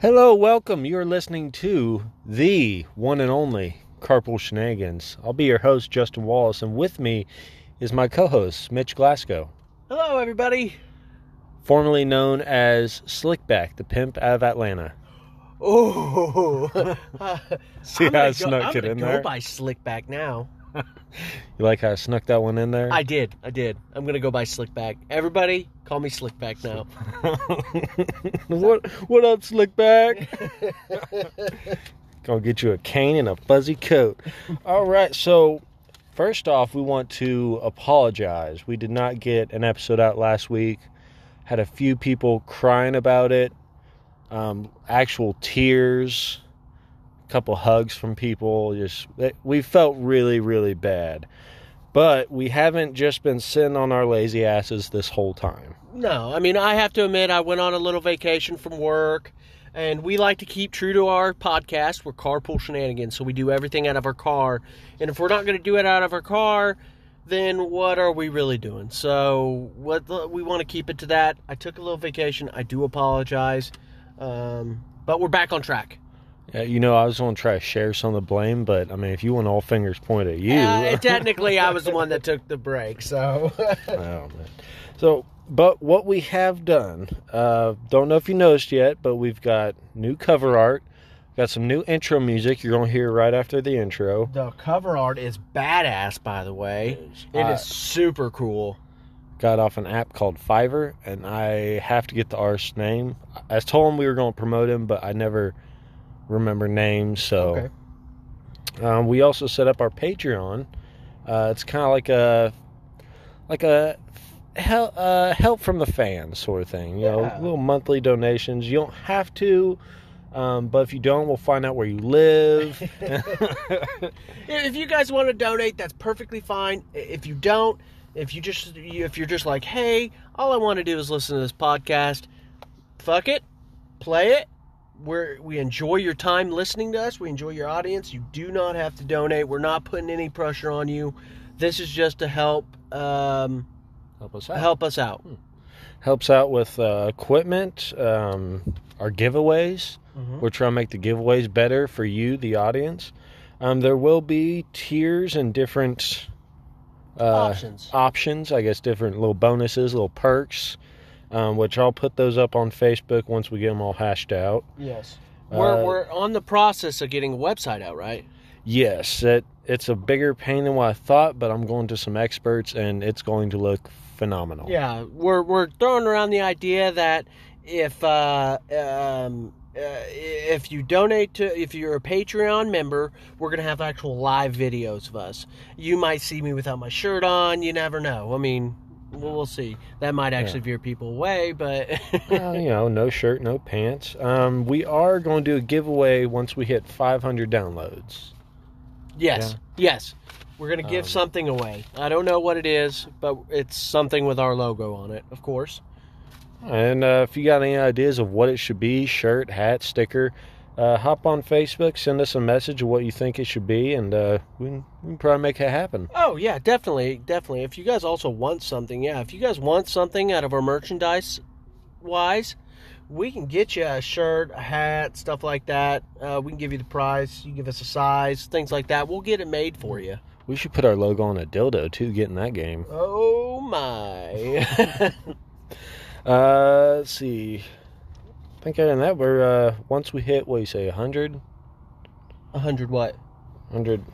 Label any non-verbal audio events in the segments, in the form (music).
Hello, welcome. You're listening to the one and only Carpool Shenanigans. I'll be your host, Justin Wallace, and with me is my co host, Mitch Glasgow, Hello, everybody. formerly known as Slickback, the pimp out of Atlanta. Oh, (laughs) See I'm how I go- snuck I'm it in go there? by Slickback now. (laughs) You like how I snuck that one in there? I did, I did. I'm gonna go by Slickback. Everybody, call me Slickback now. (laughs) what what up, Slickback? (laughs) Gonna get you a cane and a fuzzy coat. All right, so first off, we want to apologize. We did not get an episode out last week. Had a few people crying about it, um, actual tears, couple hugs from people. Just we felt really, really bad. But we haven't just been sitting on our lazy asses this whole time. No, I mean I have to admit I went on a little vacation from work, and we like to keep true to our podcast. We're carpool shenanigans, so we do everything out of our car. And if we're not going to do it out of our car, then what are we really doing? So what we want to keep it to that. I took a little vacation. I do apologize, um, but we're back on track. Yeah, you know, I was going to try to share some of the blame, but I mean, if you want all fingers pointed at you, Uh, technically, I was the one that took the break. So (laughs) oh, man. So, but what we have done, uh, don't know if you noticed yet, but we've got new cover art, got some new intro music. You're going to hear right after the intro. the cover art is badass. By the way, it Uh, is super cool. Got off an app called Fiverr, and I have to get the artist's name. I told him we were going to promote him, but I never remember names. So, Okay. Um, we also set up our Patreon. Uh, it's kind of like a like a help uh, help from the fans sort of thing. You know, little monthly donations. You don't have to, um, but if you don't, we'll find out where you live. (laughs) (laughs) If you guys want to donate, that's perfectly fine. If you don't, if you just if you're just like, hey, all I want to do is listen to this podcast, fuck it, play it. We're, we enjoy your time listening to us. We enjoy your audience. You do not have to donate. We're not putting any pressure on you. This is just to help um, help us out. help us out. Helps out with uh, equipment, um, our giveaways. Mhm. We're trying to make the giveaways better for you, the audience. Um, there will be tiers and different uh, Options. options. I guess different little bonuses, little perks, um, which I'll put those up on Facebook once we get them all hashed out. Yes. We're, Uh, we're on the process of getting a website out, right? Yes, it, it's a bigger pain than what I thought, but I'm going to some experts and it's going to look phenomenal. Yeah, we're we're throwing around the idea that if uh, um, uh, if you donate to if you're a Patreon member, we're gonna have actual live videos of us. You might see me without my shirt on. You never know. I mean, we'll, we'll see. That might actually veer people away, but Well, (laughs) you know, no shirt, no pants. Um, we are going to do a giveaway once we hit 500 downloads. yes, yes, we're gonna give Um, something away. I don't know what it is, but it's something with our logo on it, of course. And uh, if you got any ideas of what it should be shirt, hat, sticker uh, hop on Facebook, send us a message of what you think it should be, and uh, we, can, we can probably make it happen. Oh yeah, definitely, definitely. If you guys also want something, yeah, if you guys want something out of our merchandise wise, we can get you a shirt, a hat, stuff like that. Uh, we can give you the price. You give us a size, things like that. We'll get it made for you. We should put our logo on a dildo too, get in that game. Oh my! (laughs) Uh, let's see. I think other than that, we're uh, once we hit what do you say, 100, A hundred what? 100,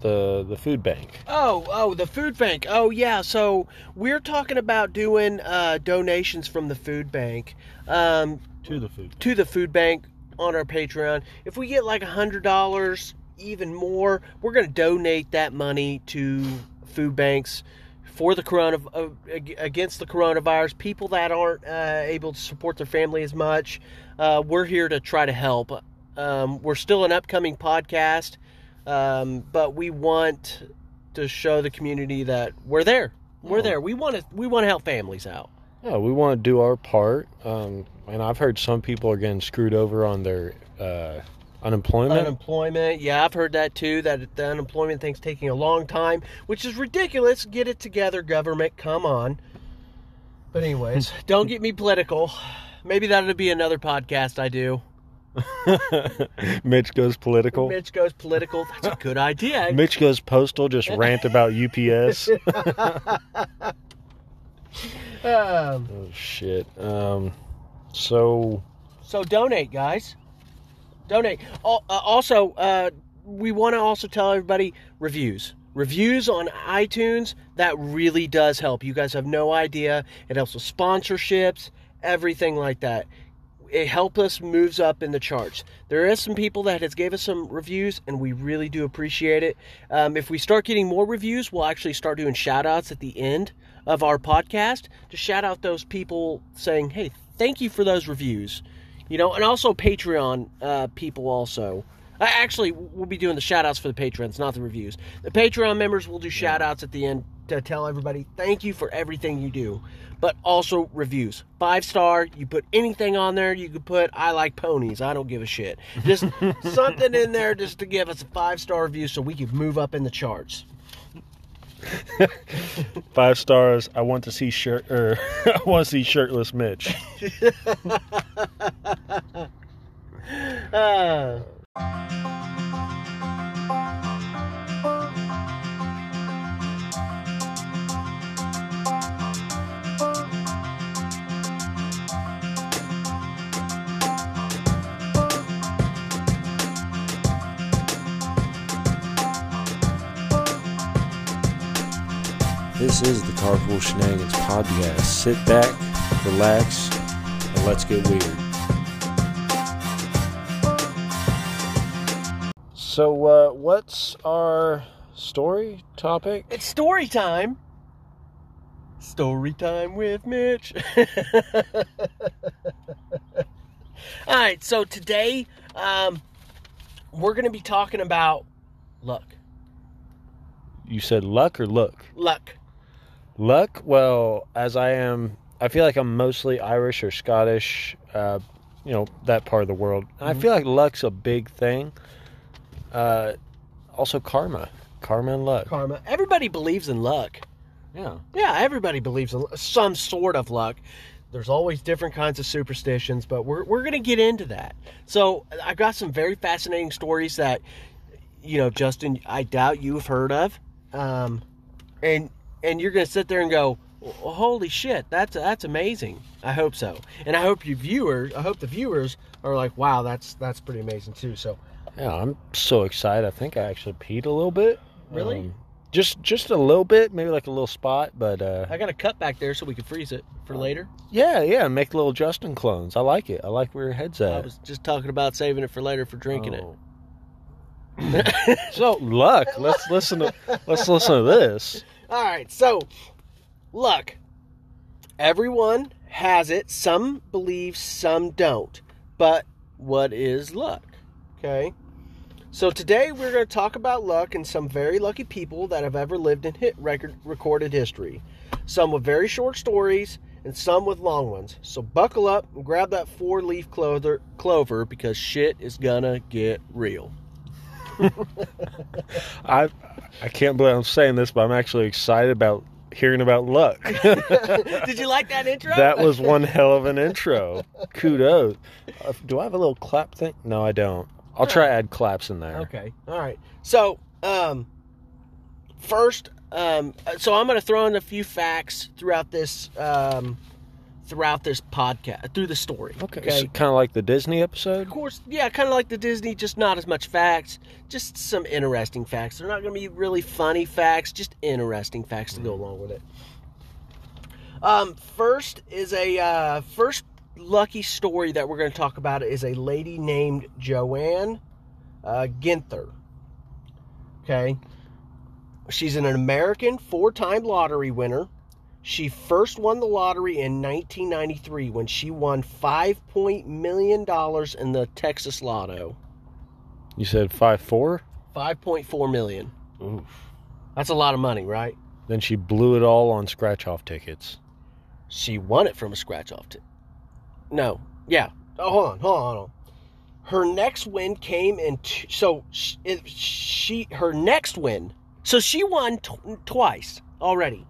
the the food bank. Oh, oh, the food bank. Oh, yeah. So we're talking about doing uh, donations from the food bank. Um, To the food. to the food bank on our Patreon. If we get like a hundred dollars, even more, we're going to donate that money to food banks for the corona uh, against the coronavirus. People that aren't uh, able to support their family as much, uh, we're here to try to help. Um, we're still an upcoming podcast, um, but we want to show the community that we're there. We're Oh. there. We want to. We want to help families out. Yeah, we want to do our part. Um, and I've heard some people are getting screwed over on their uh, unemployment. Unemployment, yeah, I've heard that too. That the unemployment thing's taking a long time, which is ridiculous. Get it together, government. Come on. But anyways, (laughs) don't get me political. Maybe that'll be another podcast I do. (laughs) Mitch goes political. Mitch goes political. That's a good idea. (laughs) Mitch goes postal, just rant about UPS. Um, oh shit. Um, so so donate, guys. Donate. Uh, Also, uh, we want to also tell everybody reviews. Reviews on iTunes that really does help. You guys have no idea. It helps with sponsorships, everything like that. It helps us moves up in the charts. There is some people that has gave us some reviews, and we really do appreciate it. Um, if we start getting more reviews, we'll actually start doing shout outs at the end of our podcast to shout out those people saying, "Hey, thank you for those reviews." You know, and also Patreon uh, people also. Uh, actually, we'll be doing the shout outs for the patrons, not the reviews. The Patreon members will do shout outs at the end to tell everybody thank you for everything you do. But also reviews. Five star, you put anything on there, you could put I like ponies. I don't give a shit. Just (laughs) something in there just to give us a five star review so we can move up in the charts. (laughs) five stars. I want to see shirt or (laughs) I want to see shirtless Mitch. Uh, (laughs) This is the Carpool Shenanigans podcast. Sit back, relax, and let's get weird. So, uh, what's our story topic? it's story time. Story time with Mitch. (laughs) All right, so today um, we're going to be talking about luck. You said luck or look? Luck. Luck, well, as I am, I feel like I'm mostly Irish or Scottish, uh, you know, that part of the world. And I feel like luck's a big thing. Uh, also, karma. Karma and luck. Karma. Everybody believes in luck. Yeah. Yeah, everybody believes in some sort of luck. There's always different kinds of superstitions, but we're, we're going to get into that. So, I've got some very fascinating stories that, you know, Justin, I doubt you've heard of. Um, and and you're going to sit there and go, holy shit, that's that's amazing. I hope so. And I hope you viewers, I hope the viewers are like, wow, that's that's pretty amazing too. So, Yeah, I'm so excited. I think I actually peed a little bit. Really? Um, just just a little bit, maybe like a little spot, but uh, I got a cut back there so we can freeze it for later. yeah, yeah, make little Justin clones. I like it. I like where your head's at. I was just talking about saving it for later for drinking Oh. (laughs) so it. luck. Let's listen to let's listen to this. All right, so luck. Everyone has it. Some believe, some don't. But what is luck? Okay. So today we're going to talk about luck and some very lucky people that have ever lived in hit record recorded history. Some with very short stories and some with long ones. So buckle up and grab that four-leaf clover, clover because shit is gonna get real. (laughs) I I can't believe I'm saying this, but I'm actually excited about hearing about luck. (laughs) Did you like that intro? that was one hell of an intro. Kudos. Uh, do I have a little clap thing? No, I don't. I'll try to add claps in there. Okay. All right. So, um, first, um, so I'm going to throw in a few facts throughout this, um, throughout this podcast, through the story. Okay. Okay. kind of like the Disney episode. Of course, yeah, kind of like the Disney, just not as much facts, just some interesting facts. They're not going to be really funny facts, just interesting facts to go along with it. Um, first is a uh, first lucky story that we're going to talk about is a lady named Joanne uh, Ginther. Okay, she's an American four-time lottery winner. She first won the lottery in 1993 when she won five point million dollars in the Texas Lotto. You said five four. 5.4 million. Oof. That's a lot of money, right? Then she blew it all on scratch off tickets. She won it from a scratch off. ticket. no, yeah. Oh, hold on, hold on, hold on. Her next win came in. T- so sh- it, she her next win. So she won tw- twice already.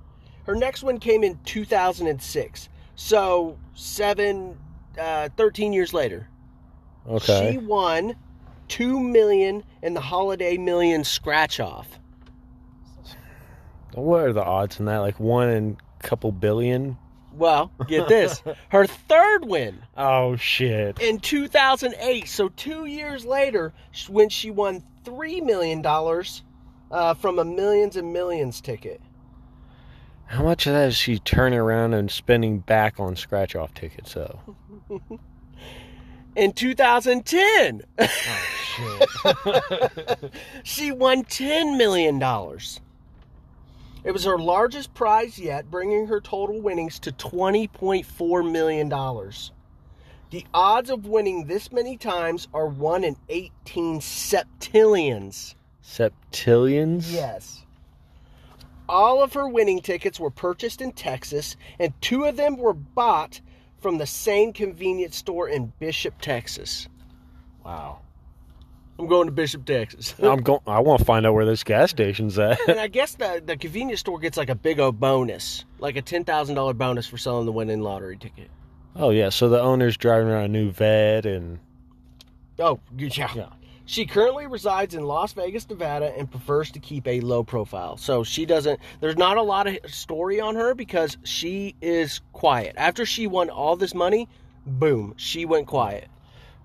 Her next one came in 2006. So seven, uh, 13 years later. Okay. She won two million in the holiday million scratch off. What are the odds in that? Like one in a couple billion? Well, get this. (laughs) Her third win Oh shit. in 2008. So two years later, when she won three million dollars uh, from a millions and millions ticket. How much of that is she turning around and spending back on scratch off tickets though? In 2010, Oh shit. (laughs) she won $10 million. It was her largest prize yet, bringing her total winnings to $20.4 million. The odds of winning this many times are 1 in 18 septillions. Septillions? Yes. All of her winning tickets were purchased in Texas, and two of them were bought from the same convenience store in Bishop, Texas. Wow. I'm going to Bishop, Texas. (laughs) I'm going I want to find out where this gas station's at. and I (laughs) guess the, the convenience store gets like a big old bonus, like a $10,000 bonus for selling the winning lottery ticket. oh yeah, so the owner's driving around a new vet and Oh, yeah. Yeah. She currently resides in Las Vegas, Nevada, and prefers to keep a low profile. So she doesn't, there's not a lot of story on her because she is quiet. After she won all this money, boom, she went quiet.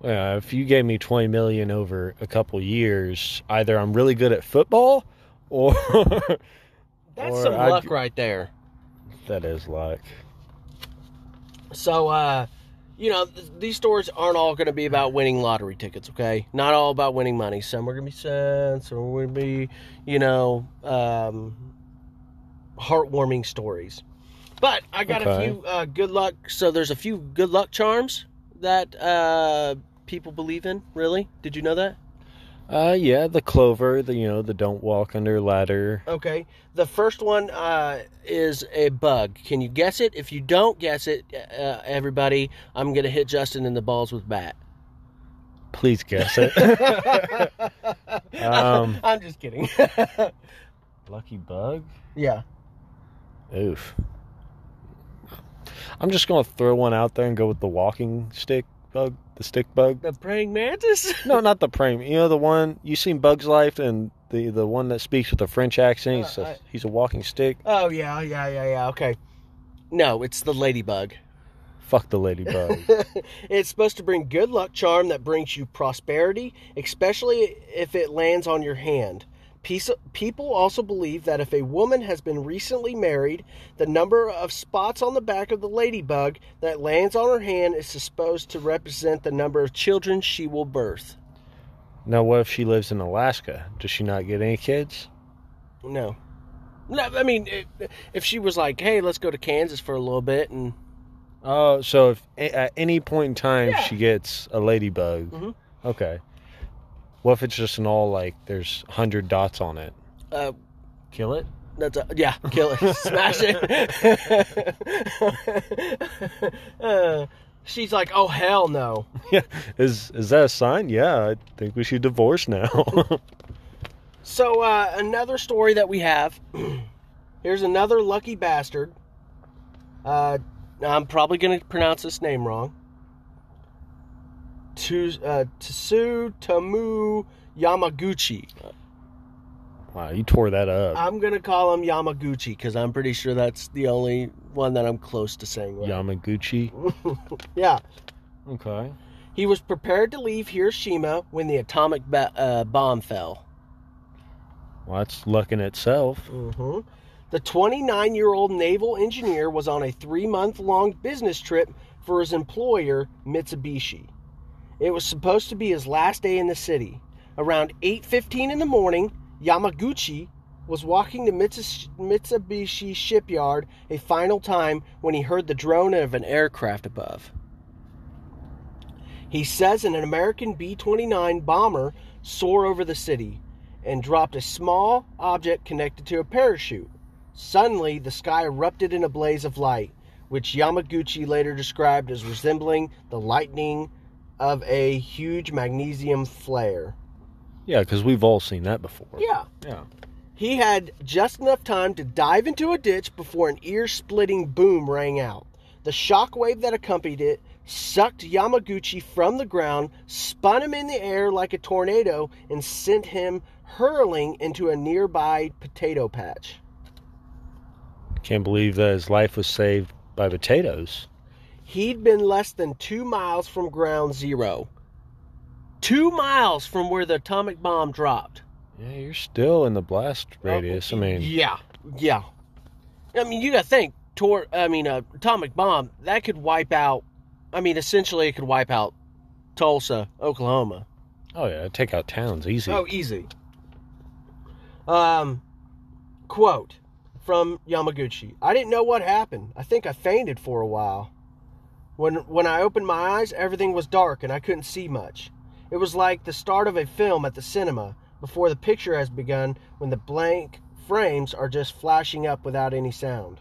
yeah, if you gave me 20 million over a couple years, either I'm really good at football or (laughs) That's Or some I'd- luck right there. that is luck. So, uh, you know, th- these stories aren't all going to be about winning lottery tickets, okay? Not all about winning money. Some are going to be sad, some are going to be, you know, um, heartwarming stories. But I got a few uh, good luck. So there's a few good luck charms that uh, people believe in. Really? Did you know that? Uh yeah, the clover, the you know, the don't walk under ladder. Okay. The first one uh, is a bug. Can you guess it? If you don't guess it, uh, everybody, I'm going to hit Justin in the balls with bat. Please guess it. (laughs) Um, (laughs) I'm just kidding. (laughs) Lucky bug? yeah. Oof. I'm just gonna throw one out there and go with the walking stick bug, the stick bug. The praying mantis? (laughs) No, not the praying. You know the one you seen Bugs Life and the the one that speaks with a French accent. He's Uh, a, I- he's a walking stick. Oh, yeah, yeah, yeah, yeah. Okay. No, it's the ladybug. Fuck the ladybug. (laughs) it's supposed to bring good luck charm that brings you prosperity, especially if it lands on your hand. People also believe that if a woman has been recently married, the number of spots on the back of the ladybug that lands on her hand is supposed to represent the number of children she will birth. now, what if she lives in Alaska? Does she not get any kids? No. No, I mean, if, if she was like, hey, let's go to Kansas for a little bit and Oh, so if a- at any point in time Yeah. she gets a ladybug, Mhm. okay. What if it's just an all like there's hundred dots on it? uh, Kill it. That's a, yeah, kill it, (laughs) smash it. Uh, (laughs) she's like, oh hell no. (laughs) Yeah, is is that a sign? Yeah, I think we should divorce now. So uh, another story that we have. (clears throat) Here's another lucky bastard. Uh, I'm probably gonna pronounce this name wrong. Tu, uh, Tsu Tamu Yamaguchi. wow, you tore that up. I'm gonna call him Yamaguchi because I'm pretty sure that's the only one that I'm close to saying right. Yamaguchi. (laughs) Yeah. Okay. He was prepared to leave Hiroshima when the atomic ba- uh, bomb fell. Well, that's luck in itself. hmm The 29 year old naval engineer was on a three month long business trip for his employer, Mitsubishi. It was supposed to be his last day in the city. Around 8:15 in the morning, Yamaguchi was walking to Mitsubishi shipyard a final time when he heard the drone of an aircraft above. He says an American B 29 bomber soared over the city and dropped a small object connected to a parachute. Suddenly, the sky erupted in a blaze of light, which Yamaguchi later described as resembling the lightning of a huge magnesium flare. Yeah, because we've all seen that before. Yeah. Yeah. He had just enough time to dive into a ditch before an ear splitting boom rang out. The shock wave that accompanied it sucked Yamaguchi from the ground, spun him in the air like a tornado, and sent him hurling into a nearby potato patch. Can't believe that his life was saved by potatoes. He'd been less than two miles from ground zero. Two miles from where the atomic bomb dropped. Yeah, you're still in the blast radius. I mean, Yeah, yeah. I mean, you got to think. Tor- I mean, a atomic bomb that could wipe out. I mean, essentially, it could wipe out Tulsa, Oklahoma. oh yeah, take out towns easy. Oh, easy. Um, quote from Yamaguchi: "I didn't know what happened. I think I fainted for a while. When when I opened my eyes, everything was dark and I couldn't see much. It was like the start of a film at the cinema before the picture has begun, when the blank frames are just flashing up without any sound."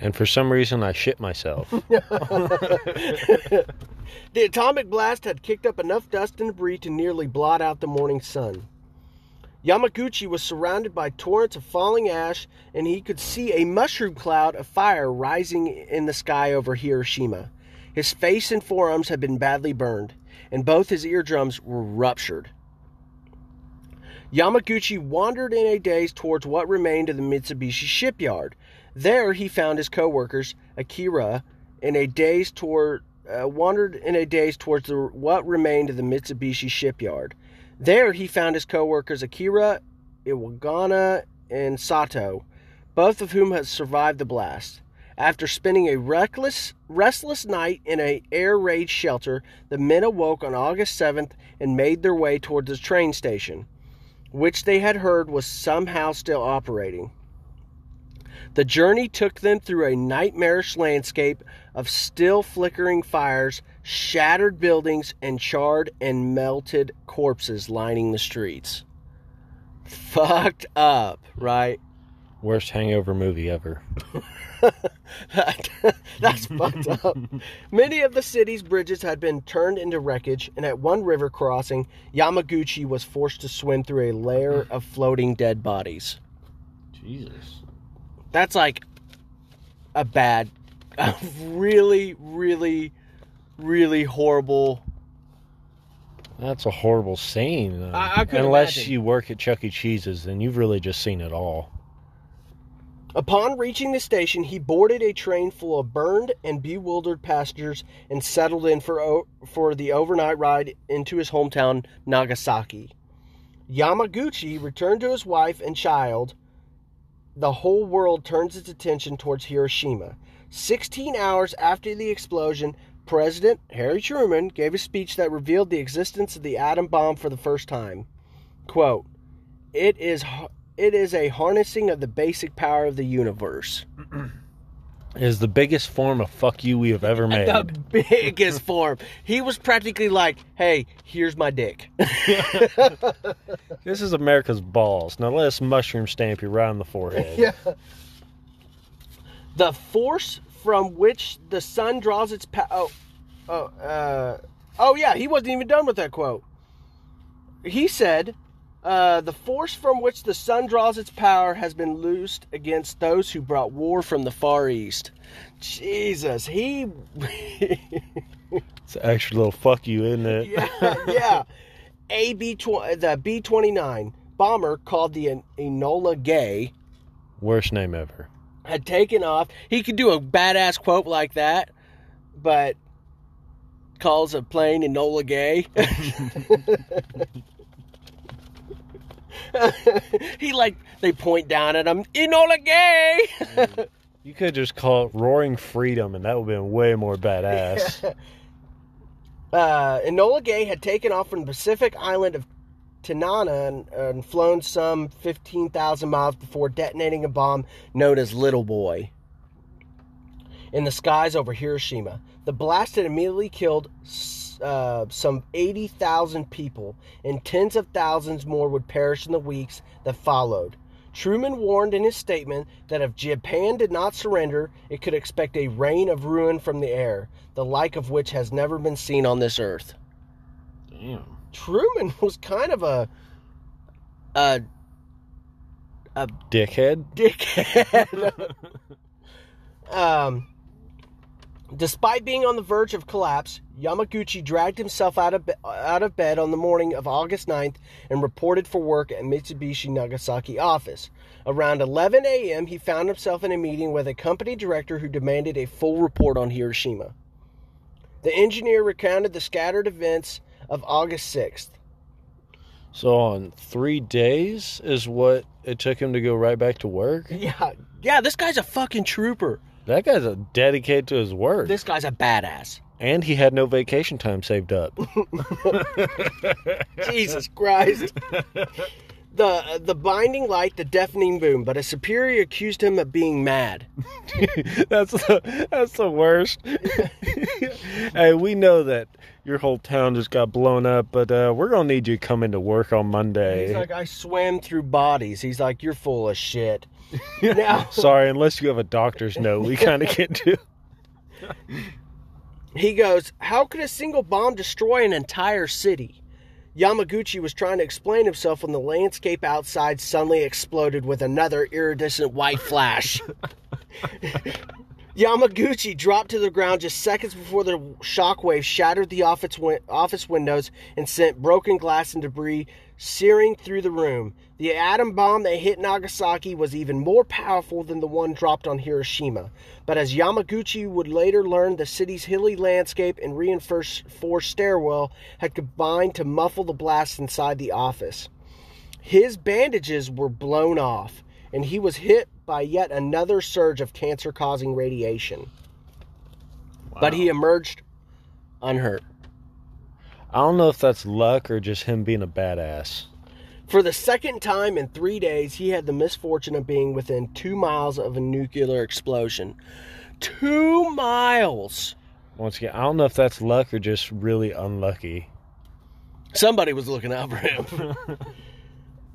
And for some reason, I shit myself. (laughs) (laughs) the atomic blast had kicked up enough dust and debris to nearly blot out the morning sun. Yamaguchi was surrounded by torrents of falling ash, and he could see a mushroom cloud of fire rising in the sky over Hiroshima. His face and forearms had been badly burned, and both his eardrums were ruptured. Yamaguchi wandered in a daze towards what remained of the Mitsubishi shipyard. There he found his co-workers, Akira, in a daze toward uh, wandered in a daze towards the, what remained of the Mitsubishi shipyard. There he found his co-workers Akira, Iwagana, and Sato, both of whom had survived the blast. After spending a reckless, restless night in an air raid shelter, the men awoke on August 7th and made their way towards the train station, which they had heard was somehow still operating. The journey took them through a nightmarish landscape of still flickering fires, shattered buildings, and charred and melted corpses lining the streets. Fucked up, right? Worst hangover movie ever. (laughs) That's fucked up. Many of the city's bridges had been turned into wreckage, and at one river crossing, Yamaguchi was forced to swim through a layer of floating dead bodies. Jesus. That's like a bad, a really, really, really horrible. That's a horrible scene. uh, I- I could Unless imagine. you work at Chuck E. Cheese's, then you've really just seen it all. Upon reaching the station, he boarded a train full of burned and bewildered passengers and settled in for o- for the overnight ride into his hometown Nagasaki. Yamaguchi returned to his wife and child. The whole world turns its attention towards Hiroshima. 16 hours after the explosion, President Harry Truman gave a speech that revealed the existence of the atom bomb for the first time. Quote, it is, it is a harnessing of the basic power of the universe." It is the biggest form of fuck you we have ever (laughs) made. The biggest (laughs) form. He was practically like, "Hey, here's my dick." (laughs) This is America's balls. Now let us mushroom stamp you right on the forehead. Yeah. The force from which the sun draws its power. Oh, oh, uh, oh, yeah, he wasn't even done with that quote. He said, uh, "The force from which the sun draws its power has been loosed against those who brought war from the far east." Jesus, he. (laughs) It's an extra little fuck you, isn't it? yeah, yeah. A B tw- the B twenty nine bomber called the En- Enola Gay Worst name ever. Had taken off. He could do a badass quote like that, but calls a plane Enola Gay. (laughs) he like they point down at him, Enola Gay. You could just call it Roaring Freedom, and that would have been way more badass. (laughs) uh, Enola Gay had taken off from the Pacific island of Tanana and, and flown some 15,000 miles before detonating a bomb known as Little Boy in the skies over Hiroshima. The blast had immediately killed uh, some 80,000 people, and tens of thousands more would perish in the weeks that followed. Truman warned in his statement that if Japan did not surrender, it could expect a rain of ruin from the air, the like of which has never been seen on this earth. Damn. Truman was kind of a a a Dickhead. dickhead. (laughs) (laughs) um, Despite being on the verge of collapse, Yamaguchi dragged himself out of, be- out of bed on the morning of August 9th and reported for work at Mitsubishi Nagasaki office. Around 11 a.m., he found himself in a meeting with a company director who demanded a full report on Hiroshima. The engineer recounted the scattered events of August 6th. So on three days is what it took him to go right back to work. (laughs) Yeah, yeah, this guy's a fucking trooper. That guy's a dedicated to his work, This guy's a badass. and he had no vacation time saved up. (laughs) (laughs) Jesus Christ. The the binding light, the deafening boom, but a superior accused him of being mad. that's the that's the worst. hey, we know that your whole town just got blown up, but uh, we're gonna need you coming to come into work on Monday. He's like, I swam through bodies. He's like, You're full of shit. (laughs) now (laughs) Sorry, unless you have a doctor's note, we kind of (laughs) can't do. he goes, How could a single bomb destroy an entire city? Yamaguchi was trying to explain himself when the landscape outside suddenly exploded with another iridescent white flash. Yamaguchi dropped to the ground just seconds before the shockwave shattered the office, win- office windows and sent broken glass and debris searing through the room. The atom bomb that hit Nagasaki was even more powerful than the one dropped on Hiroshima. But as Yamaguchi would later learn, the city's hilly landscape and reinforced stairwell had combined to muffle the blast inside the office. His bandages were blown off, and he was hit by yet another surge of cancer causing radiation. But he emerged unhurt. I don't know if that's luck or just him being a badass. For the second time in three days, he had the misfortune of being within two miles of a nuclear explosion. Two miles! Once again, I don't know if that's luck or just really unlucky. Somebody was looking out for him.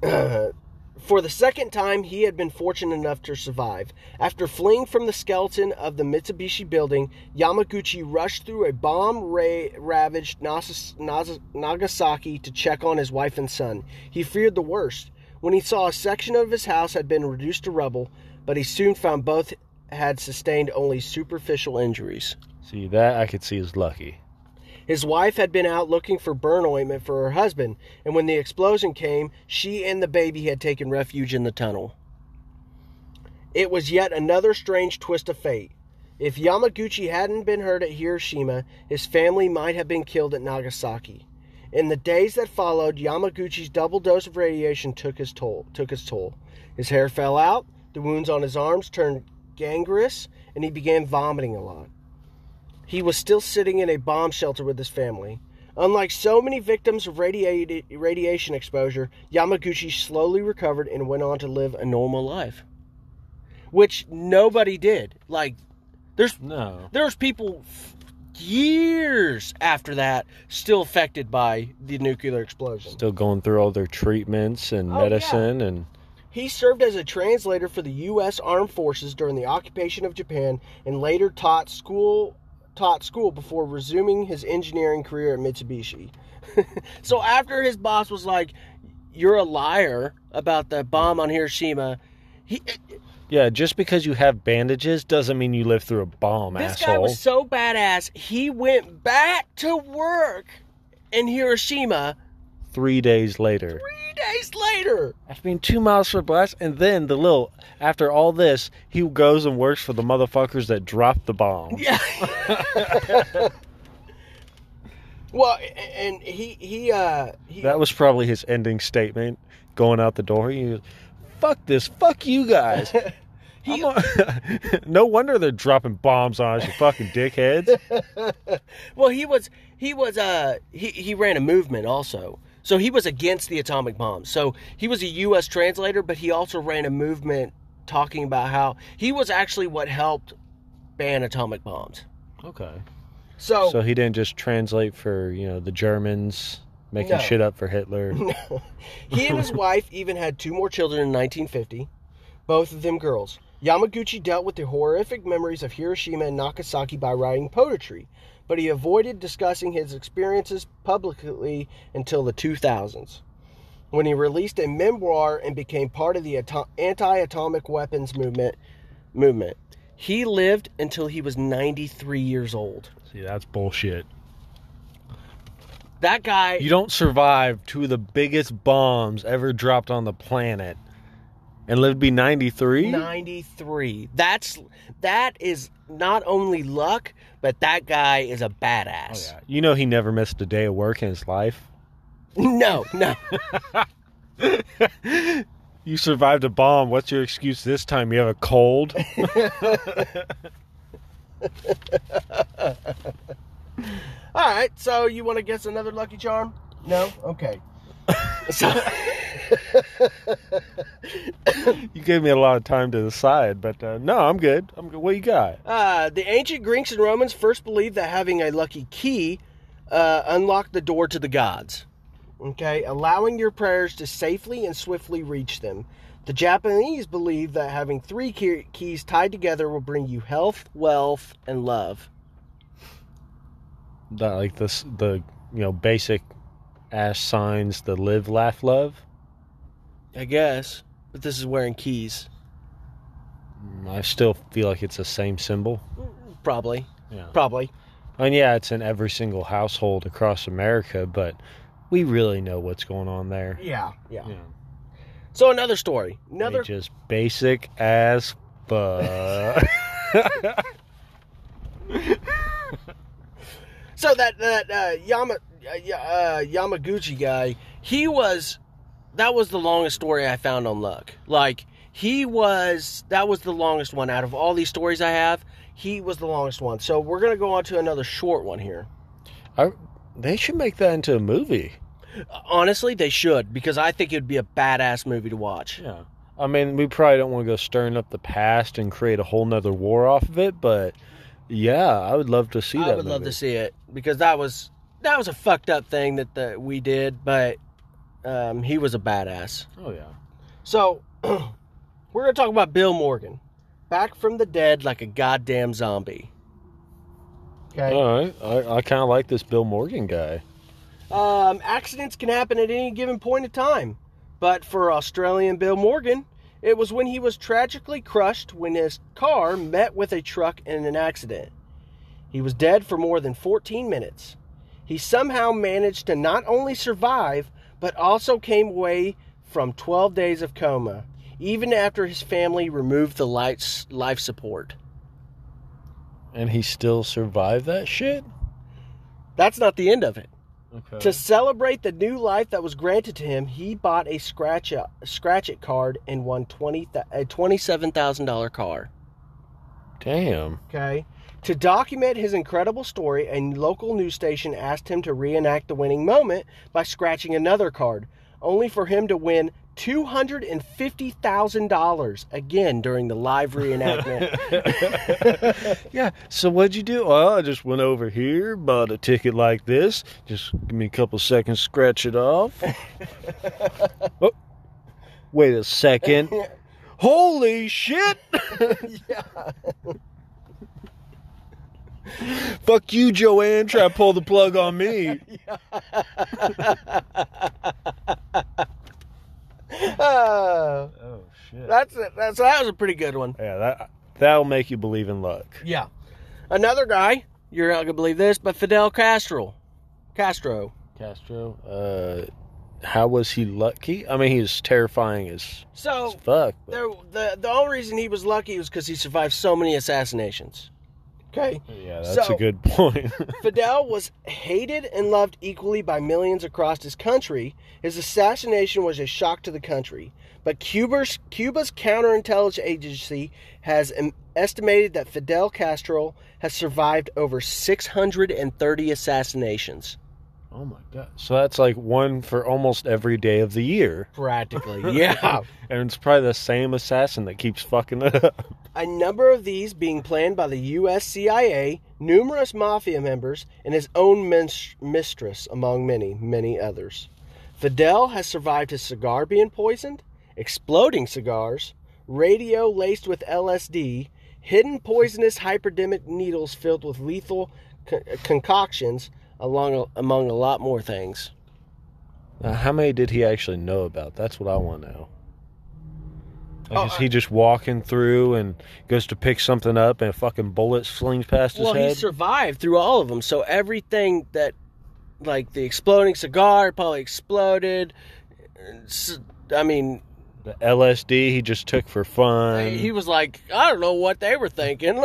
Uh, (laughs) (clears throat) (laughs) for the second time, he had been fortunate enough to survive. After fleeing from the skeleton of the Mitsubishi building, Yamaguchi rushed through a bomb ravaged Nagasaki to check on his wife and son. He feared the worst when he saw a section of his house had been reduced to rubble, but he soon found both had sustained only superficial injuries. See, that I could see is lucky. His wife had been out looking for burn ointment for her husband, and when the explosion came, she and the baby had taken refuge in the tunnel. It was yet another strange twist of fate. If Yamaguchi hadn't been hurt at Hiroshima, his family might have been killed at Nagasaki. In the days that followed, Yamaguchi's double dose of radiation took his toll. Took his toll. His hair fell out, the wounds on his arms turned gangrenous, and he began vomiting a lot. He was still sitting in a bomb shelter with his family. Unlike so many victims of radiated, radiation exposure, Yamaguchi slowly recovered and went on to live a normal life. Which nobody did. Like, there's No. there's people years after that still affected by the nuclear explosion. Still going through all their treatments and Oh, yeah. medicine and He served as a translator for the U.S. Armed Forces during the occupation of Japan and later taught school taught school before resuming his engineering career at Mitsubishi. (laughs) so after his boss was like, "You're a liar about the bomb on Hiroshima," he yeah, just because you have bandages doesn't mean you lived through a bomb, this guy was so badass. He went back to work in Hiroshima Three days later. three days later. After being two miles from blast, and then the little after all this, he goes and works for the motherfuckers that dropped the bomb. Yeah. (laughs) well, and he he uh he, That was probably his ending statement going out the door. He was, fuck this, fuck you guys. (laughs) he, a- (laughs) no wonder they're dropping bombs on us, you fucking dickheads. well he was he was uh he he ran a movement also. So he was against the atomic bomb. So he was a US translator, but he also ran a movement talking about how he was actually what helped ban atomic bombs. Okay. So, So he didn't just translate for, you know, the Germans making No. shit up for Hitler. (laughs) he and his wife even had two more children in 1950, both of them girls. Yamaguchi dealt with the horrific memories of Hiroshima and Nagasaki by writing poetry, but he avoided discussing his experiences publicly until the 2000s, when he released a memoir and became part of the ato- anti-atomic weapons movement. Movement. He lived until he was 93 years old. See, that's bullshit. That guy. You don't survive two of the biggest bombs ever dropped on the planet and live to be 93? 93. That's that is not only luck, but that guy is a badass. Oh, yeah. You know he never missed a day of work in his life. No, no. (laughs) You survived a bomb. What's your excuse this time? You have a cold? (laughs) (laughs) All right, so you want to guess another lucky charm? No? Okay. So, (laughs) you gave me a lot of time to decide, but uh, no, I'm good. I'm good. What you got? uh, the ancient Greeks and Romans first believed that having a lucky key uh, unlocked the door to the gods. Okay, allowing your prayers to safely and swiftly reach them. The Japanese believe that having three key- keys tied together will bring you health, wealth, and love. That like this the you know basic ass signs: the live, laugh, love. I guess, but this is wearing keys. Mm, I still feel like it's the same symbol. Probably, Yeah. probably. And yeah, it's in every single household across America, but we really know what's going on there. Yeah, yeah. Yeah. So another story, another They just basic as fuck. (laughs) (laughs) So that that uh, Yama uh, uh, Yamaguchi guy, he was that was the longest story I found on Luck. Like he was that was the longest one out of all these stories I have. He was the longest one. So we're gonna go on to another short one here. I, they should make that into a movie. Honestly, they should because I think it'd be a badass movie to watch. Yeah. I mean, we probably don't want to go stirring up the past and create a whole nother war off of it, but yeah, I would love to see that. I would love to see it because that was that was a fucked up thing that the, we did, but um, he was a badass. Oh yeah. So, (clears throat) we're going to talk about Bill Morgan. Back from the dead like a goddamn zombie. Okay. All right. I, I kind of like this Bill Morgan guy. Um, accidents can happen at any given point in time. But for Australian Bill Morgan, it was when he was tragically crushed when his car met with a truck in an accident. He was dead for more than 14 minutes. He somehow managed to not only survive, but also came away from 12 days of coma, even after his family removed the lights, life support. And he still survived that shit? That's not the end of it. Okay. To celebrate the new life that was granted to him, he bought a scratch a scratch it card and won twenty a twenty seven thousand dollar car. Damn. Okay. To document his incredible story, a local news station asked him to reenact the winning moment by scratching another card, only for him to win two hundred and fifty thousand dollars again during the live reenactment. (laughs) (laughs) Yeah. So what'd you do? Well, I just went over here, bought a ticket like this. Just give me a couple seconds, scratch it off. (laughs) oh, wait a second. Holy shit! yeah. (laughs) Fuck you, Joanne. Try to pull the plug on me. Uh, (laughs) Oh shit. that's it. That's that was a pretty good one. Yeah, that that'll make you believe in luck. Yeah. Another guy, you're not gonna believe this, but Fidel Castro. Castro. Castro. Uh, how was he lucky? I mean, he was terrifying as, So as fuck. but- the the the only reason he was lucky was because he survived so many assassinations. Okay. yeah, that's So- a good point. (laughs) Fidel was hated and loved equally by millions across his country. His assassination was a shock to the country. But Cuba's, Cuba's counterintelligence agency has estimated that Fidel Castro has survived over 630 assassinations. Oh my god! So that's like one for almost every day of the year, Practically, (laughs) yeah. and it's probably the same assassin that keeps fucking it up. A number of these being planned by the U.S. CIA, numerous mafia members, and his own mis- mistress, among many, many others. Fidel has survived his cigar being poisoned, exploding cigars, radio laced with LSD, hidden poisonous hypodermic needles filled with lethal co- concoctions, along among a lot more things. Now, how many did he actually know about? That's what I want to know. Like, Oh, is he just walking through and goes to pick something up and a fucking bullet slings past his Well, he survived through all of them. So everything that, like the exploding cigar, probably exploded. I mean, the LSD he just took for fun. he was like, I don't know what they were thinking. (laughs)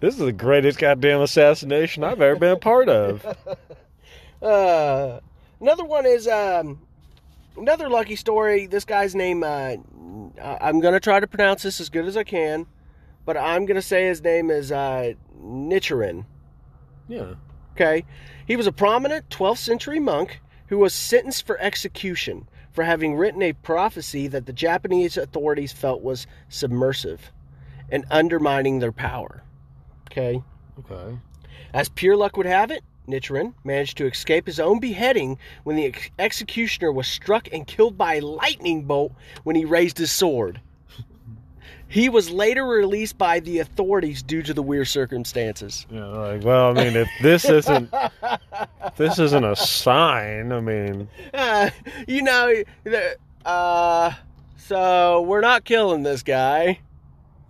This is the greatest goddamn assassination I've ever been a part of. (laughs) uh, another one is um, another lucky story. This guy's name. Uh, I'm gonna try to pronounce this as good as I can, but I'm gonna say his name is uh, Nichiren. Yeah. Okay. He was a prominent 12th century monk who was sentenced for execution for having written a prophecy that the Japanese authorities felt was submersive and undermining their power. Okay. Okay. As pure luck would have it, Nichiren managed to escape his own beheading when the ex- executioner was struck and killed by a lightning bolt when he raised his sword. He was later released by the authorities due to the weird circumstances. Yeah, like, well, I mean, if this isn't this isn't a sign, I mean, Uh, (laughs) you know, uh, so we're not killing this guy.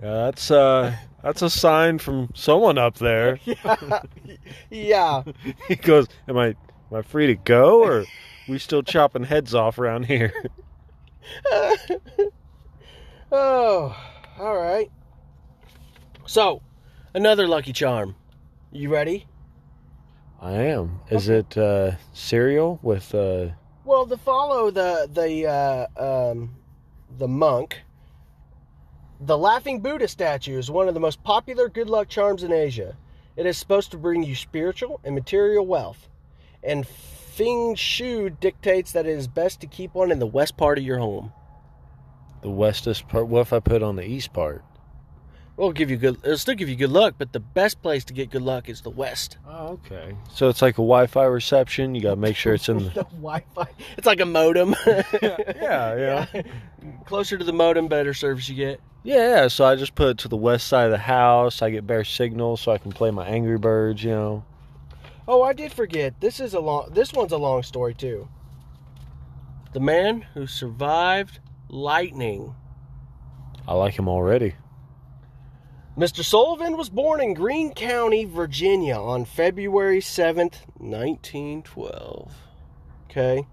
yeah, that's uh that's a sign from someone up there. (laughs) Yeah. (laughs) He goes, "Am I am I free to go, or we still chopping heads off around here?" oh, all right. So, another lucky charm. You ready? I am. Is it uh, cereal with uh? Well, to follow the the uh, um, the monk, the laughing Buddha statue is one of the most popular good luck charms in Asia. It is supposed to bring you spiritual and material wealth, and Feng Shui dictates that it is best to keep one in the west part of your home. The westest part. What if I put on the east part? It'll give you good. It'll still give you good luck, but the best place to get good luck is the west. Oh, okay. So it's like a Wi-Fi reception. You gotta make sure it's in (laughs) the. The Wi-Fi. It's like a modem. (laughs) yeah, (laughs) yeah. Closer to the modem, better service you get. Yeah, yeah. So I just put it to the west side of the house. I get better signal, so I can play my Angry Birds. You know. Oh, I did forget. This is a long. This one's a long story too. The man who survived lightning. I like him already. Mr. Sullivan was born in Greene County, Virginia on February 7th, 1912. Okay.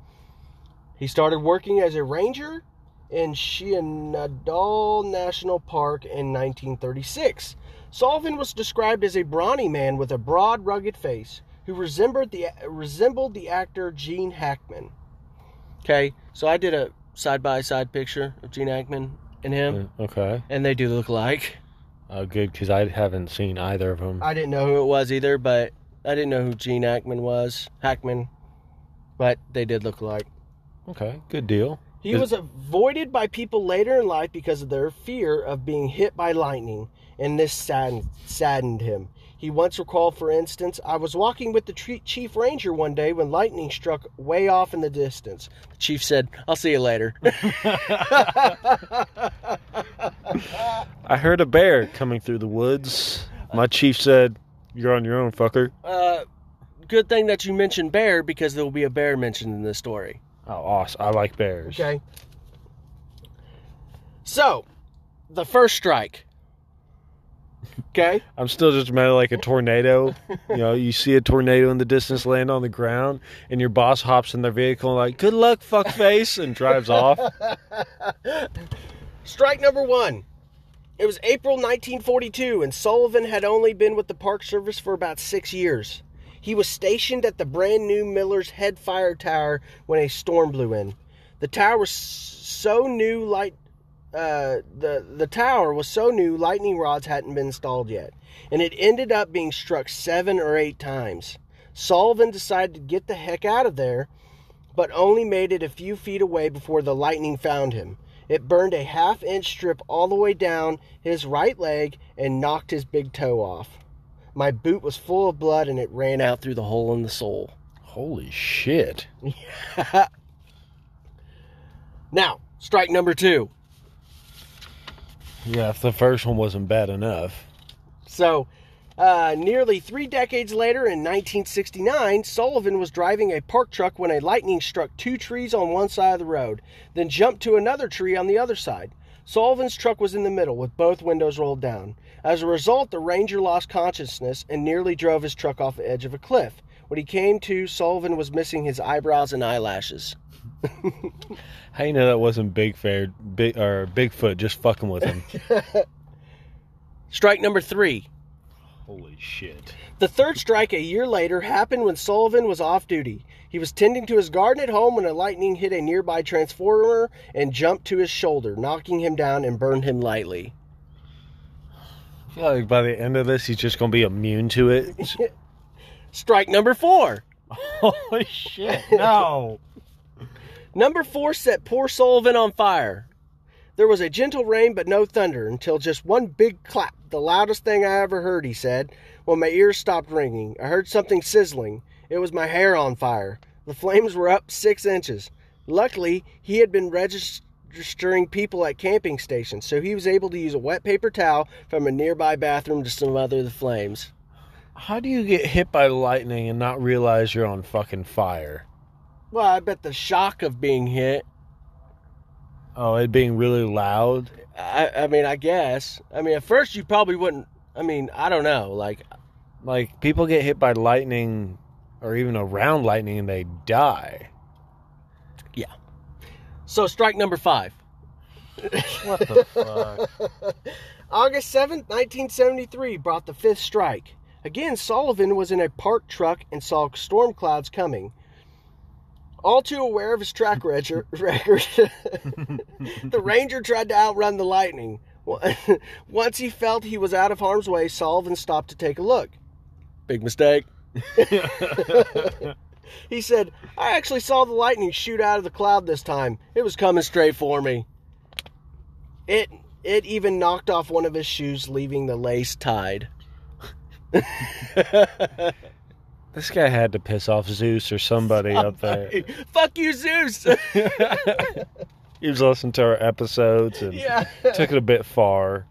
He started working as a ranger in Shenandoah National Park in 1936. Sullivan was described as a brawny man with a broad, rugged face who resembled the resembled the actor Gene Hackman. Okay, so I did a side by side picture of Gene Hackman and him, Okay. and they do look alike. Oh, uh, good, because I haven't seen either of them. I didn't know who it was either, but I didn't know who Gene Hackman was. Hackman, but they did look alike. Okay, good deal. He was avoided by people later in life because of their fear of being hit by lightning, and this saddened, saddened him. He once recalled, for instance, I was walking with the chief ranger one day when lightning struck way off in the distance. The chief said, I'll see you later. (laughs) I heard a bear coming through the woods. My chief said, "You're on your own, fucker." uh, good thing that you mentioned bear because there will be a bear mentioned in this story. Oh, awesome! I like bears. Okay. So, the first strike. Okay. (laughs) I'm still just mad like a tornado. you know, you see a tornado in the distance land on the ground, and your boss hops in their vehicle and like, "Good luck, fuckface," and drives off. (laughs) Strike number one. It was April 1942, and Sullivan had only been with the Park Service for about six years. He was stationed at the brand new Miller's Head Fire Tower when a storm blew in. The tower was so new, light. Uh, the the tower was so new, lightning rods hadn't been installed yet, and it ended up being struck seven or eight times. Sullivan decided to get the heck out of there, but only made it a few feet away before the lightning found him. It burned a half inch strip all the way down his right leg and knocked his big toe off. My boot was full of blood and it ran out through the hole in the sole. Holy shit! (laughs) Now, strike number two. Yeah, if the first one wasn't bad enough. So, uh, nearly three decades later, in 1969, Sullivan was driving a park truck when a lightning struck two trees on one side of the road, then jumped to another tree on the other side. Sullivan's truck was in the middle with both windows rolled down. As a result, the Ranger lost consciousness and nearly drove his truck off the edge of a cliff. When he came to, Sullivan was missing his eyebrows and eyelashes. (laughs) How you know that wasn't Big Fair, big or Bigfoot just fucking with him? (laughs) Strike number three. Holy shit! The third strike a year later happened when Sullivan was off duty. He was tending to his garden at home when a lightning hit a nearby transformer and jumped to his shoulder, knocking him down and burned him lightly. I feel like by the end of this, he's just gonna be immune to it. (laughs) Strike number four. (laughs) Holy shit! No. (laughs) Number four set poor Sullivan on fire. There was a gentle rain but no thunder until just one big clap, the loudest thing I ever heard, he said, when my ears stopped ringing. I heard something sizzling. It was my hair on fire. The flames were up six inches. Luckily, he had been registering people at camping stations, so he was able to use a wet paper towel from a nearby bathroom to smother the flames. How do you get hit by lightning and not realize you're on fucking fire? Well, I bet the shock of being hit. Oh, it being really loud. I, I mean, I guess. I mean, at first you probably wouldn't. I mean, I don't know. Like, Like people get hit by lightning or even around lightning and they die. Yeah. So strike number five. What the fuck? (laughs) August 7th, 1973 brought the fifth strike. Again, Sullivan was in a parked truck and saw storm clouds coming. All too aware of his track (laughs) record, record (laughs) the Ranger tried to outrun the lightning. Once he felt he was out of harm's way, Sullivan stopped to take a look. Big mistake. (laughs) He said, I actually saw the lightning shoot out of the cloud this time. It was coming straight for me. It it even knocked off one of his shoes, leaving the lace tied. (laughs) This guy had to piss off Zeus or somebody up there. (laughs) Fuck you, Zeus. He was listening to our episodes and yeah. took it a bit far.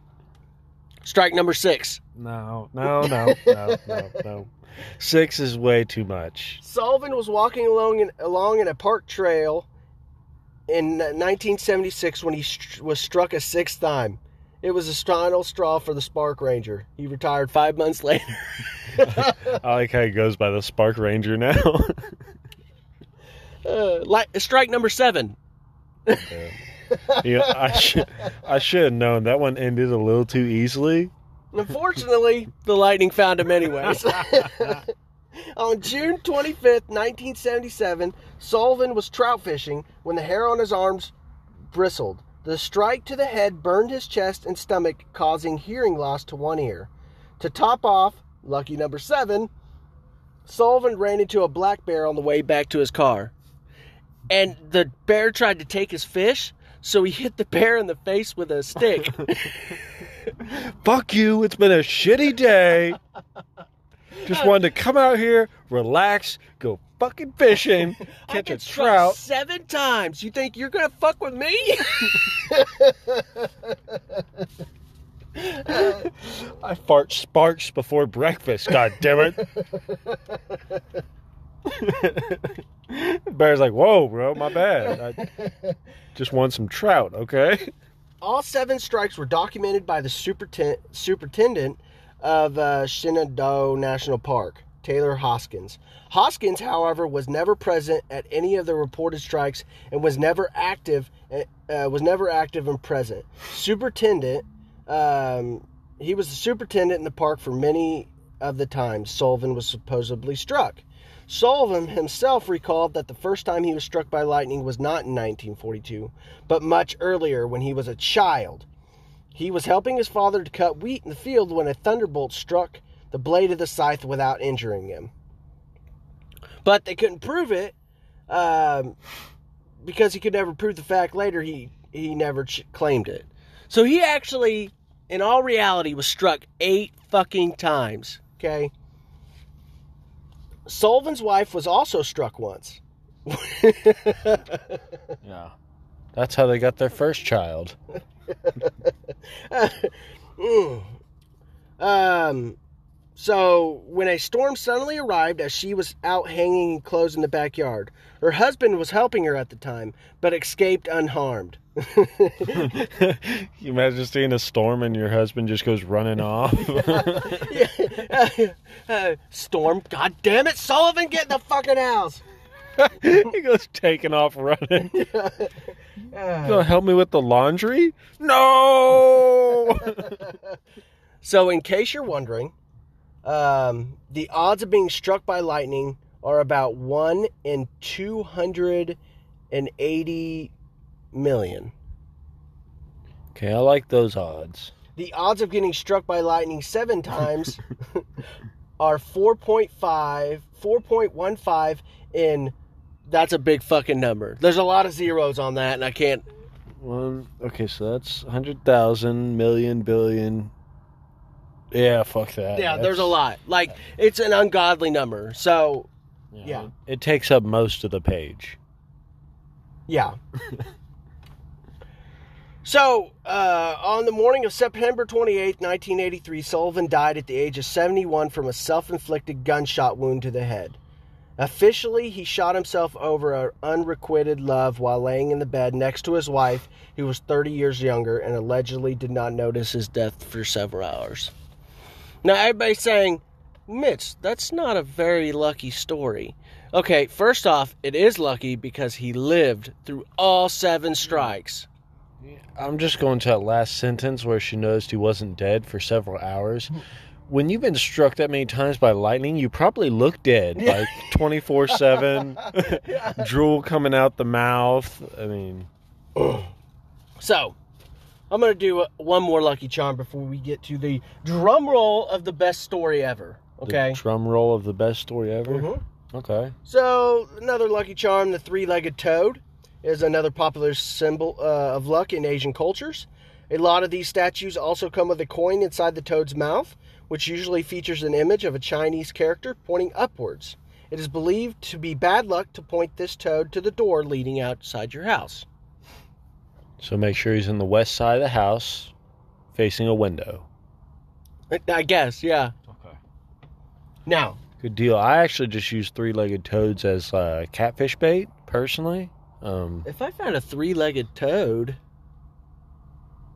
Strike number six. No, no, no, no, no, no. Six is way too much. Sullivan was walking along in, along in a park trail in 1976 when he st- was struck a sixth time. It was a final straw for the Spark Ranger. He retired five months (laughs) later. I like how he goes by the Spark Ranger now. (laughs) Uh, li- strike number seven. yeah, I should I should have known that one ended a little too easily. Unfortunately, the lightning found him anyways. (laughs) (laughs) on June 25th, 1977, Sullivan was trout fishing when the hair on his arms bristled. The strike to the head burned his chest and stomach, causing hearing loss to one ear. To top off, lucky number seven, Sullivan ran into a black bear on the way back to his car. And the bear tried to take his fish, so he hit the bear in the face with a stick. (laughs) Fuck you, it's been a shitty day. (laughs) Just wanted to come out here, relax, go fucking fishing, (laughs) catch a trout. seven times. You think you're gonna fuck with me? (laughs) I fart sparks before breakfast, god damn it. Bear's like, whoa, bro, my bad. I just want some trout, okay? All seven strikes were documented by the superintendent of uh, Shenandoah National Park, Taylor Hoskins. Hoskins, however, was never present at any of the reported strikes and was never active. Uh, was never active and present. Superintendent, um, he was the superintendent in the park for many of the times Sullivan was supposedly struck. Sullivan himself recalled that the first time he was struck by lightning was not in 1942, but much earlier when he was a child. He was helping his father to cut wheat in the field when a thunderbolt struck the blade of the scythe without injuring him. But they couldn't prove it um, because he could never prove the fact later. He he never ch- claimed it. So he actually, in all reality, was struck eight fucking times. Okay. Sullivan's wife was also struck once. (laughs) Yeah. That's how they got their first child. (laughs) Mm. Um, So, when a storm suddenly arrived as she was out hanging clothes in the backyard, her husband was helping her at the time, but escaped unharmed. (laughs) you imagine seeing a storm and your husband just goes running off. (laughs) Uh, storm, god damn it, Sullivan, get in the fucking house. (laughs) he goes taking off running. You gonna help me with the laundry? No. So, in case you're wondering, um, the odds of being struck by lightning are about one in two hundred and eighty million. okay, I like those odds. The odds of getting struck by lightning seven (laughs) times (laughs) are 4.5, 4.15 in. That's a big fucking number. There's a lot of zeros on that, and I can't. One. Okay, so that's hundred thousand, million, billion. Yeah, fuck that. Yeah, there's a lot. Like, it's an ungodly number. So, Yeah. It, takes up most of the page. Yeah. so, uh, on the morning of September 28, 1983, Sullivan died at the age of 71 from a self inflicted gunshot wound to the head. Officially, he shot himself over an unrequited love while laying in the bed next to his wife, who was 30 years younger, and allegedly did not notice his death for several hours. Now, everybody's saying, Mitch, that's not a very lucky story. Okay, first off, it is lucky because he lived through all seven strikes. I'm just going to that last sentence where she noticed he wasn't dead for several hours. (laughs) When you've been struck that many times by lightning, you probably look dead, Yeah. like 24 7, (laughs) drool coming out the mouth. I mean, So, I'm going to do one more lucky charm before we get to the drum roll of the best story ever. the Okay? drum roll of the best story ever. Mhm. Okay. So, another lucky charm, the three legged toad, is another popular symbol uh, of luck in Asian cultures. A lot of these statues also come with a coin inside the toad's mouth, which usually features an image of a Chinese character pointing upwards. It is believed to be bad luck to point this toad to the door leading outside your house. So make sure he's in the west side of the house, facing a window. I guess, yeah. Okay. Now, Good deal. I actually just use three legged toads as uh, catfish bait, personally. Um, if I found a three legged toad,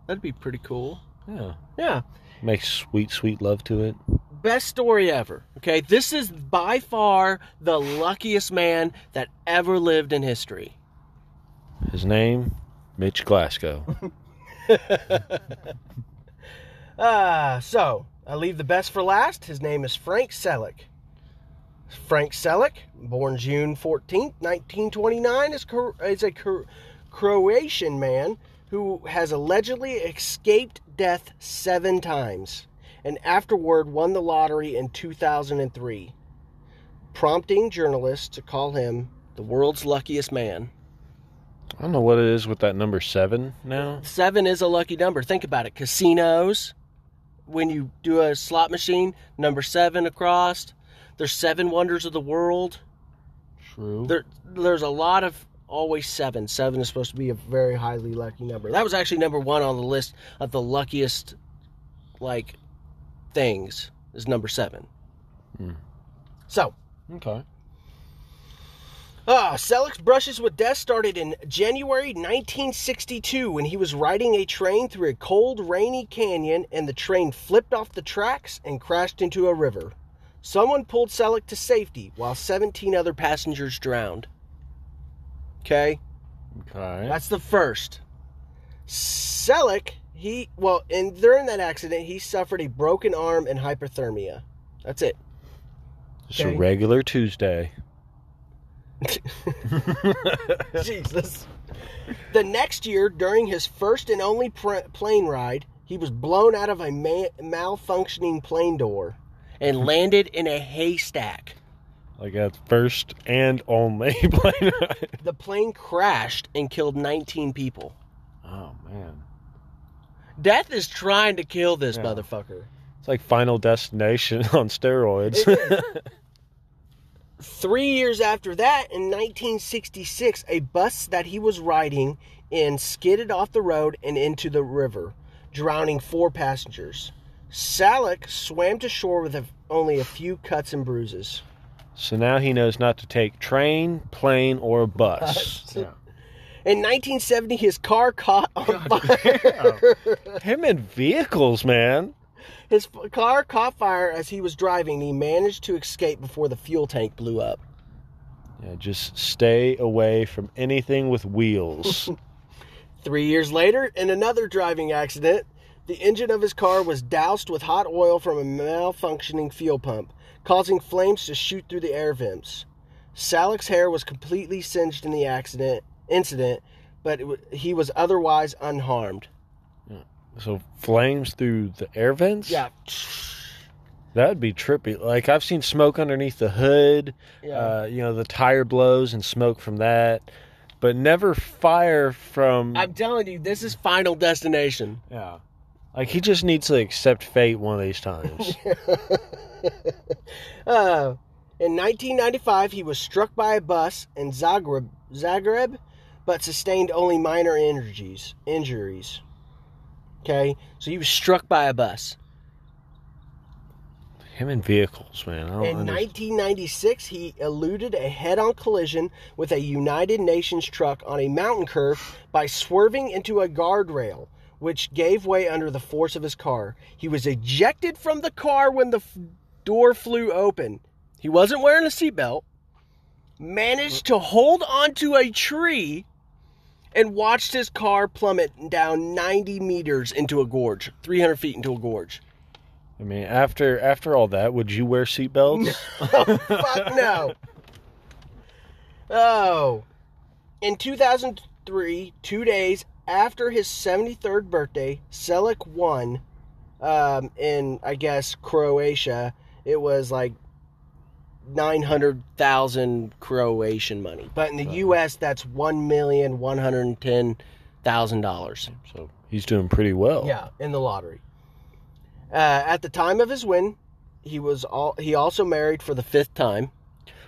that'd be pretty cool. yeah. Yeah. Make sweet, sweet love to it. best story ever. Okay, this is by far the luckiest man that ever lived in history. His name, Mitch Glasgow. (laughs) Ah, so I leave the best for last. His name is Frank Selak. Frank Selak, born June 14th, 1929, is, Cro- is a Cro- Croatian man who has allegedly escaped death seven times and afterward won the lottery in 2003, prompting journalists to call him the world's luckiest man. I don't know what it is with that number seven now. Seven is a lucky number. Think about it. Casinos, when you do a slot machine, number seven across. There's seven wonders of the world. True. There, there's a lot of always seven. Seven is supposed to be a very highly lucky number. That was actually number one on the list of the luckiest, like, things. Is number seven. Hmm. So, Okay. Ah, Selak's brushes with death started in January 1962 when he was riding a train through a cold, rainy canyon and the train flipped off the tracks and crashed into a river. Someone pulled Selak to safety while 17 other passengers drowned. Okay, Okay. that's the first. Selak, he, well, and during that accident, he suffered a broken arm and hypothermia. That's it. Just okay. a regular Tuesday. (laughs) Jesus. The next year, during his first and only pr- plane ride, he was blown out of a ma- malfunctioning plane door and (laughs) landed in a haystack. Like at first and only (laughs) plane ride. The plane crashed and killed 19 people. Oh man. Death is trying to kill this Yeah. motherfucker. It's like Final Destination on steroids. Three years after that, in 1966, a bus that he was riding in skidded off the road and into the river, drowning four passengers. Selak swam to shore with a only a few cuts and bruises. So now he knows not to take train, plane, or bus. Bus. (laughs) In 1970, his car caught on fire. Him and vehicles, man. His car caught fire as he was driving. He managed to escape before the fuel tank blew up. Yeah, just stay away from anything with wheels. (laughs) Three years later, in another driving accident, the engine of his car was doused with hot oil from a malfunctioning fuel pump, causing flames to shoot through the air vents. Selak's hair was completely singed in the accident incident, but it he was otherwise unharmed. So flames through the air vents? Yeah, That'd be trippy. Like I've seen smoke underneath the hood. yeah. Uh, you know, the tire blows and smoke from that. But never fire from I'm telling you, this is Final Destination. Yeah. Like he just needs to accept fate one of these times. (laughs) Uh, in 1995, he was struck by a bus in Zagreb, Zagreb, but sustained only minor injuries. Injuries. Okay, so he was struck by a bus. Him and vehicles, man. I don't In understand. 1996, he eluded a head-on collision with a United Nations truck on a mountain curve by swerving into a guardrail, which gave way under the force of his car. He was ejected from the car when the f- door flew open. He wasn't wearing a seatbelt. Managed to hold onto a tree and watched his car plummet down 90 meters into a gorge, 300 feet into a gorge. I mean, after after all that, would you wear seatbelts? (laughs) Fuck no. Oh. In 2003, two days after his 73rd birthday, Selak won um, in, I guess, Croatia. It was like 900,000 Croatian money. But in the U.S., that's $1,110,000. so he's doing pretty well. Yeah, in the lottery. Uh, at the time of his win, he was all he also married for the fifth time.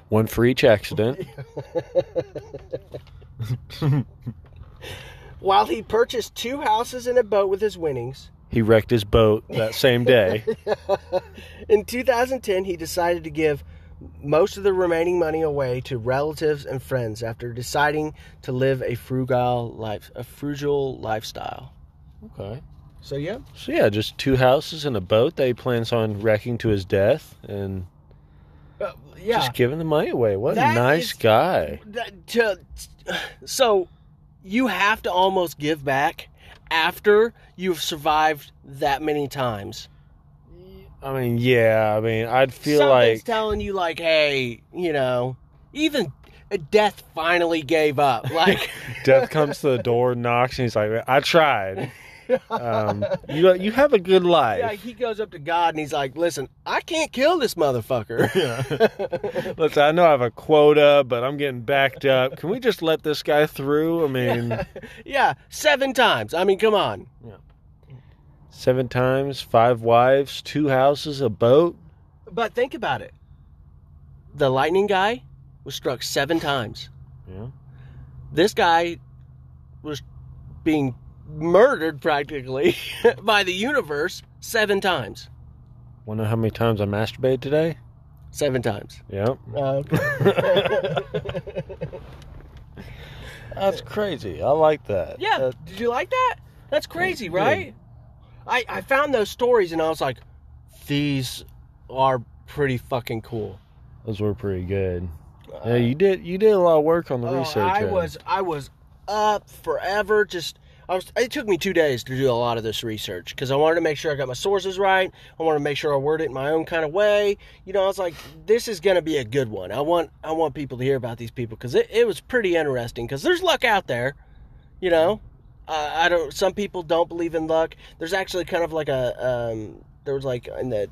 One for each accident. (laughs) While he purchased two houses and a boat with his winnings, he wrecked his boat that same day. (laughs) in 2010 he decided to give most of the remaining money away to relatives and friends after deciding to live a frugal life, a frugal lifestyle. okay. So yeah, So yeah, just two houses and a boat that he plans on wrecking to his death and Uh, yeah. just giving the money away. What a nice is- guy. That- to, so you have to almost give back after you've survived that many times. I mean, yeah, I mean, I'd feel Something's like telling you like, hey, you know, even death finally gave up. (laughs) Like, death comes to the door, knocks, and he's like, "I tried." Um, you you have a good life. yeah, he goes up to God and he's like, listen, I can't kill this motherfucker. yeah. (laughs) Listen, I know I have a quota, but I'm getting backed up. Can we just let this guy through? I mean, (laughs) yeah, seven times. I mean, come on. Seven times, five wives, two houses, a boat. But think about it. The lightning guy was struck seven times. Yeah. This guy was being murdered practically (laughs) by the universe seven times. Wanna how many times I masturbated today? Seven times. Yep. Uh, (laughs) That's crazy. I like that. yeah, did you like that? That's crazy, good. right? I, I found those stories and I was like, these are pretty fucking cool. those were pretty good. Uh, yeah, you did. You did a lot of work on the Oh, research. I Ed. was I was up forever. Just I was. It took me two days to do a lot of this research because I wanted to make sure I got my sources right. I wanted to make sure I word it in my own kind of way. You know, I was like, this is gonna be a good one. I want I want people to hear about these people because it, it was pretty interesting. Because there's luck out there. You know, uh, I don't. Some people don't believe in luck. There's actually kind of like a um, there was like in the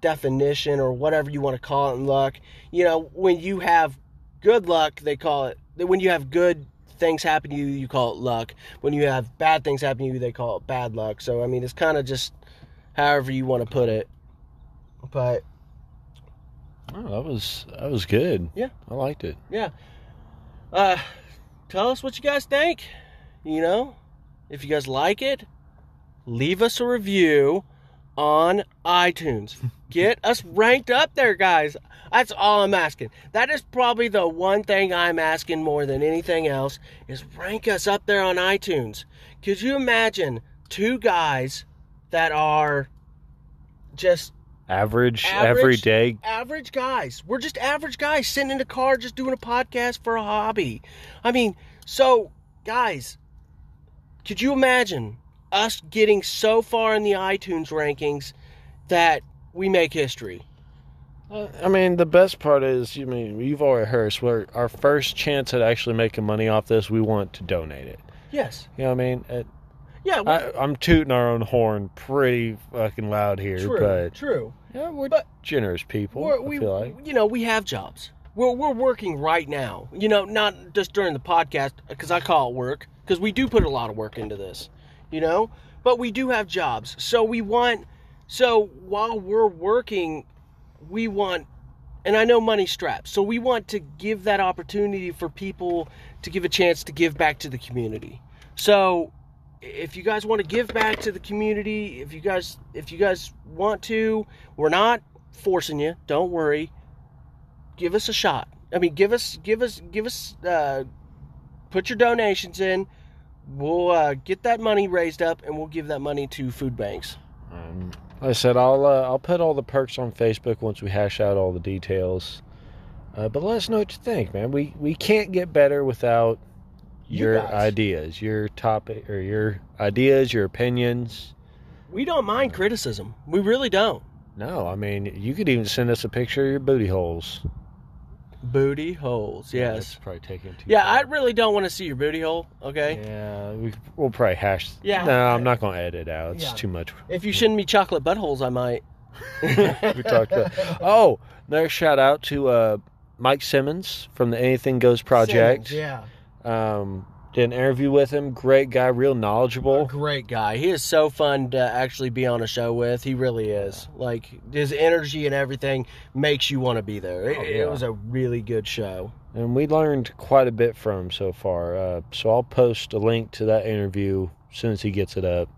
definition or whatever you want to call it in luck. You know, when you have good luck, they call it. When you have good things happen to you, you call it luck. When you have bad things happen to you, they call it bad luck. So I mean, it's kind of just however you want to put it. But Oh, that was that was good. Yeah. I liked it. yeah, uh, tell us what you guys think. You know, if you guys like it, leave us a review on iTunes. (laughs) Get us ranked up there, guys. That's all I'm asking. That is probably the one thing I'm asking more than anything else is rank us up there on iTunes. Could you imagine two guys that are just Average, Average. every day. average guys. We're just average guys sitting in the car just doing a podcast for a hobby. I mean, so guys, could you imagine us getting so far in the iTunes rankings that we make history? Uh, I mean, the best part is, you mean you've already heard. We're, our first chance at actually making money off this, we want to donate it. Yes. You know what I mean? It, Yeah. we- I, I'm tooting our own horn pretty fucking loud here, true. but true. yeah, we're But generous people. We're, I we, feel like. you know, we have jobs. We're, we're working right now. You know, not just during the podcast because I call it work because we do put a lot of work into this. You know, but we do have jobs. So we want. So while we're working, we want. And I know money strapped, so we want to give that opportunity for people to give a chance to give back to the community. So if you guys want to give back to the community, if you guys if you guys want to, we're not forcing you. Don't worry. Give us a shot. I mean, give us give us give us uh, put your donations in. We'll uh, get that money raised up, and we'll give that money to food banks. Um, like I said, I'll uh, I'll put all the perks on Facebook once we hash out all the details. Uh, but let us know what you think, man. We we can't get better without You your guys. ideas, your topic or your ideas, your opinions. We don't mind criticism. We really don't. No, I mean you could even send us a picture of your booty holes. Booty holes. That's Yes. probably taking too Yeah, far. I really don't want to see your booty hole. Okay. Yeah, we, we'll probably hash. Yeah. No, I'm not going to edit it out. It's Yeah. too much. If you send me chocolate buttholes, I might. (laughs) we talked about. Oh, another shout out to uh, Mike Simmons from the Anything Goes Project. Simmons, yeah. Um, did an interview with him. Great guy, real knowledgeable. Great guy. He is so fun to actually be on a show with. He really is. Like his energy and everything makes you want to be there. It, Oh, it was a really good show. And we learned quite a bit from him so far. Uh, so I'll post a link to that interview as soon as he gets it up.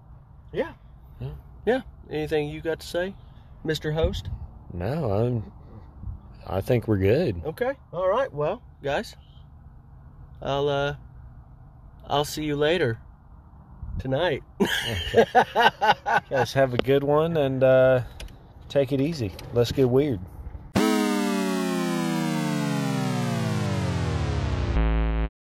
Yeah. Yeah. Yeah. Anything you got to say, Mr. Host? No, I'm. I think we're good. Okay. All right. Well, guys, I'll uh, I'll see you later tonight. Guys, have a good one and uh, take it easy. Let's get weird.